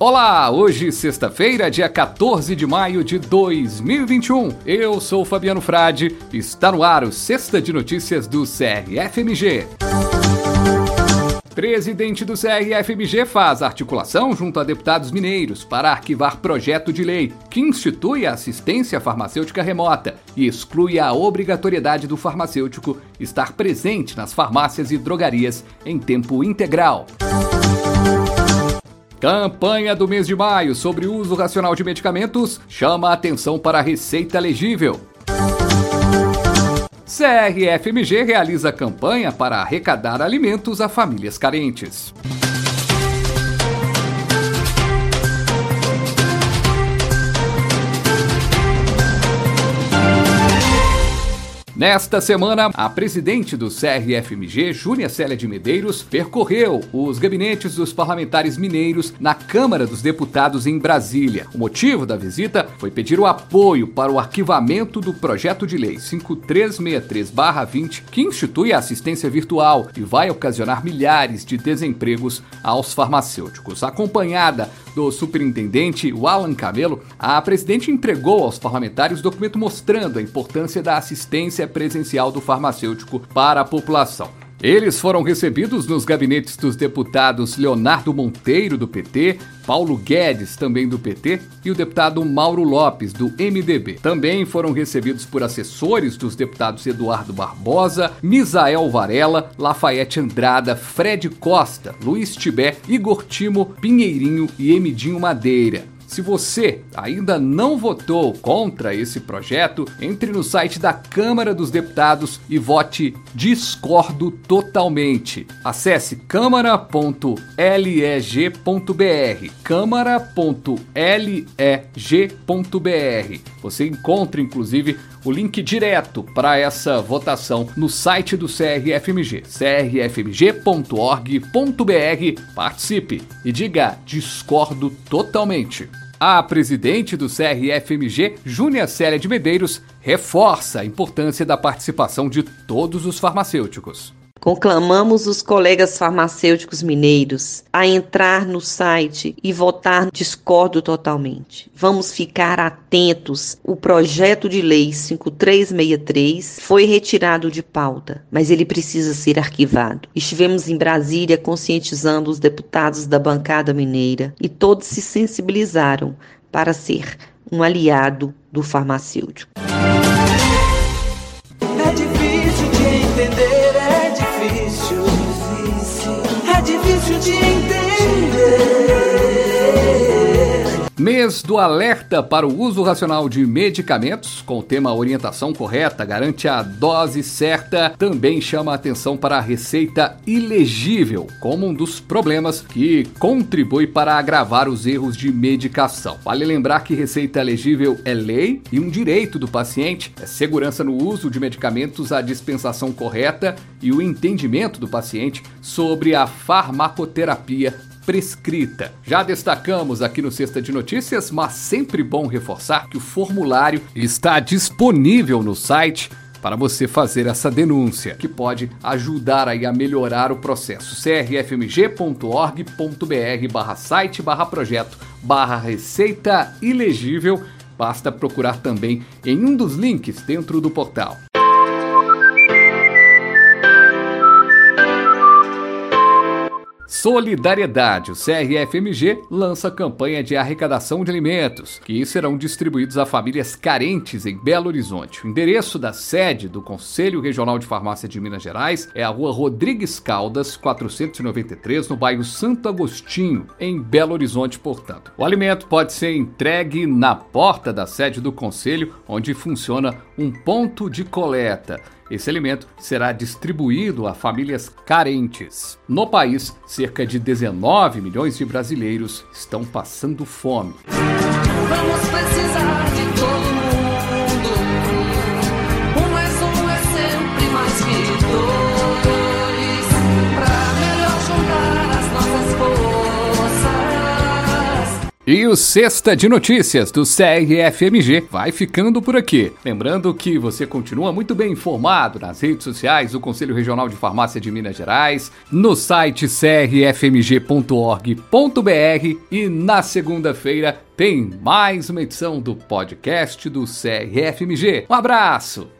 Olá, hoje sexta-feira, dia 14 de maio de 2021. Eu sou Fabiano Frade, está no ar o Sexta de Notícias do CRFMG. Presidente do CRFMG faz articulação junto a deputados mineiros para arquivar projeto de lei que institui a assistência farmacêutica remota e exclui a obrigatoriedade do farmacêutico estar presente nas farmácias e drogarias em tempo integral. Campanha do mês de maio sobre o uso racional de medicamentos chama a atenção para a receita legível. CRFMG realiza campanha para arrecadar alimentos a famílias carentes. Nesta semana, a presidente do CRFMG, Júlia Célia de Medeiros, percorreu os gabinetes dos parlamentares mineiros na Câmara dos Deputados em Brasília. O motivo da visita foi pedir o apoio para o arquivamento do projeto de lei 5363-20, que institui a assistência virtual e vai ocasionar milhares de desempregos aos farmacêuticos. Acompanhada do superintendente Alan Camelo, a presidente entregou aos parlamentares documento mostrando a importância da assistência presencial do farmacêutico para a população. Eles foram recebidos nos gabinetes dos deputados Leonardo Monteiro, do PT, Paulo Guedes, também do PT, e o deputado Mauro Lopes, do MDB. Também foram recebidos por assessores dos deputados Eduardo Barbosa, Misael Varela, Lafayette Andrada, Fred Costa, Luiz Tibé, Igor Timo, Pinheirinho e Emidinho Madeira. Se você ainda não votou contra esse projeto, entre no site da Câmara dos Deputados e vote Discordo totalmente. Acesse câmara.leg.br, câmara.leg.br. Você encontra inclusive o link direto para essa votação no site do CRFMG, crfmg.org.br. Participe e diga discordo totalmente. A presidente do CRFMG, Júnia Célia de Medeiros, reforça a importância da participação de todos os farmacêuticos. Conclamamos os colegas farmacêuticos mineiros a entrar no site e votar discordo totalmente. Vamos ficar atentos. O projeto de lei 5363 foi retirado de pauta, mas ele precisa ser arquivado. Estivemos em Brasília conscientizando os deputados da bancada mineira e todos se sensibilizaram para ser um aliado do farmacêutico. Mês do alerta para o uso racional de medicamentos, com o tema orientação correta, garante a dose certa, também chama a atenção para a receita ilegível, como um dos problemas que contribui para agravar os erros de medicação. Vale lembrar que receita legível é lei e um direito do paciente, é segurança no uso de medicamentos, a dispensação correta e o entendimento do paciente sobre a farmacoterapia prescrita. Já destacamos aqui no Sexta de Notícias, mas sempre bom reforçar que o formulário está disponível no site para você fazer essa denúncia, que pode ajudar aí a melhorar o processo. crfmg.org.br barra site barra projeto barra receita ilegível. Basta procurar também em um dos links dentro do portal. Solidariedade. O CRFMG lança campanha de arrecadação de alimentos, que serão distribuídos a famílias carentes em Belo Horizonte. O endereço da sede do Conselho Regional de Farmácia de Minas Gerais é a Rua Rodrigues Caldas, 493, no bairro Santo Agostinho, em Belo Horizonte, portanto. O alimento pode ser entregue na porta da sede do Conselho, onde funciona um ponto de coleta. Esse alimento será distribuído a famílias carentes. No país, cerca de 19 milhões de brasileiros estão passando fome. Vamos precisar de todo E o Sexta de Notícias do CRFMG vai ficando por aqui. Lembrando que você continua muito bem informado nas redes sociais do Conselho Regional de Farmácia de Minas Gerais, no site crfmg.org.br e na segunda-feira tem mais uma edição do podcast do CRFMG. Um abraço!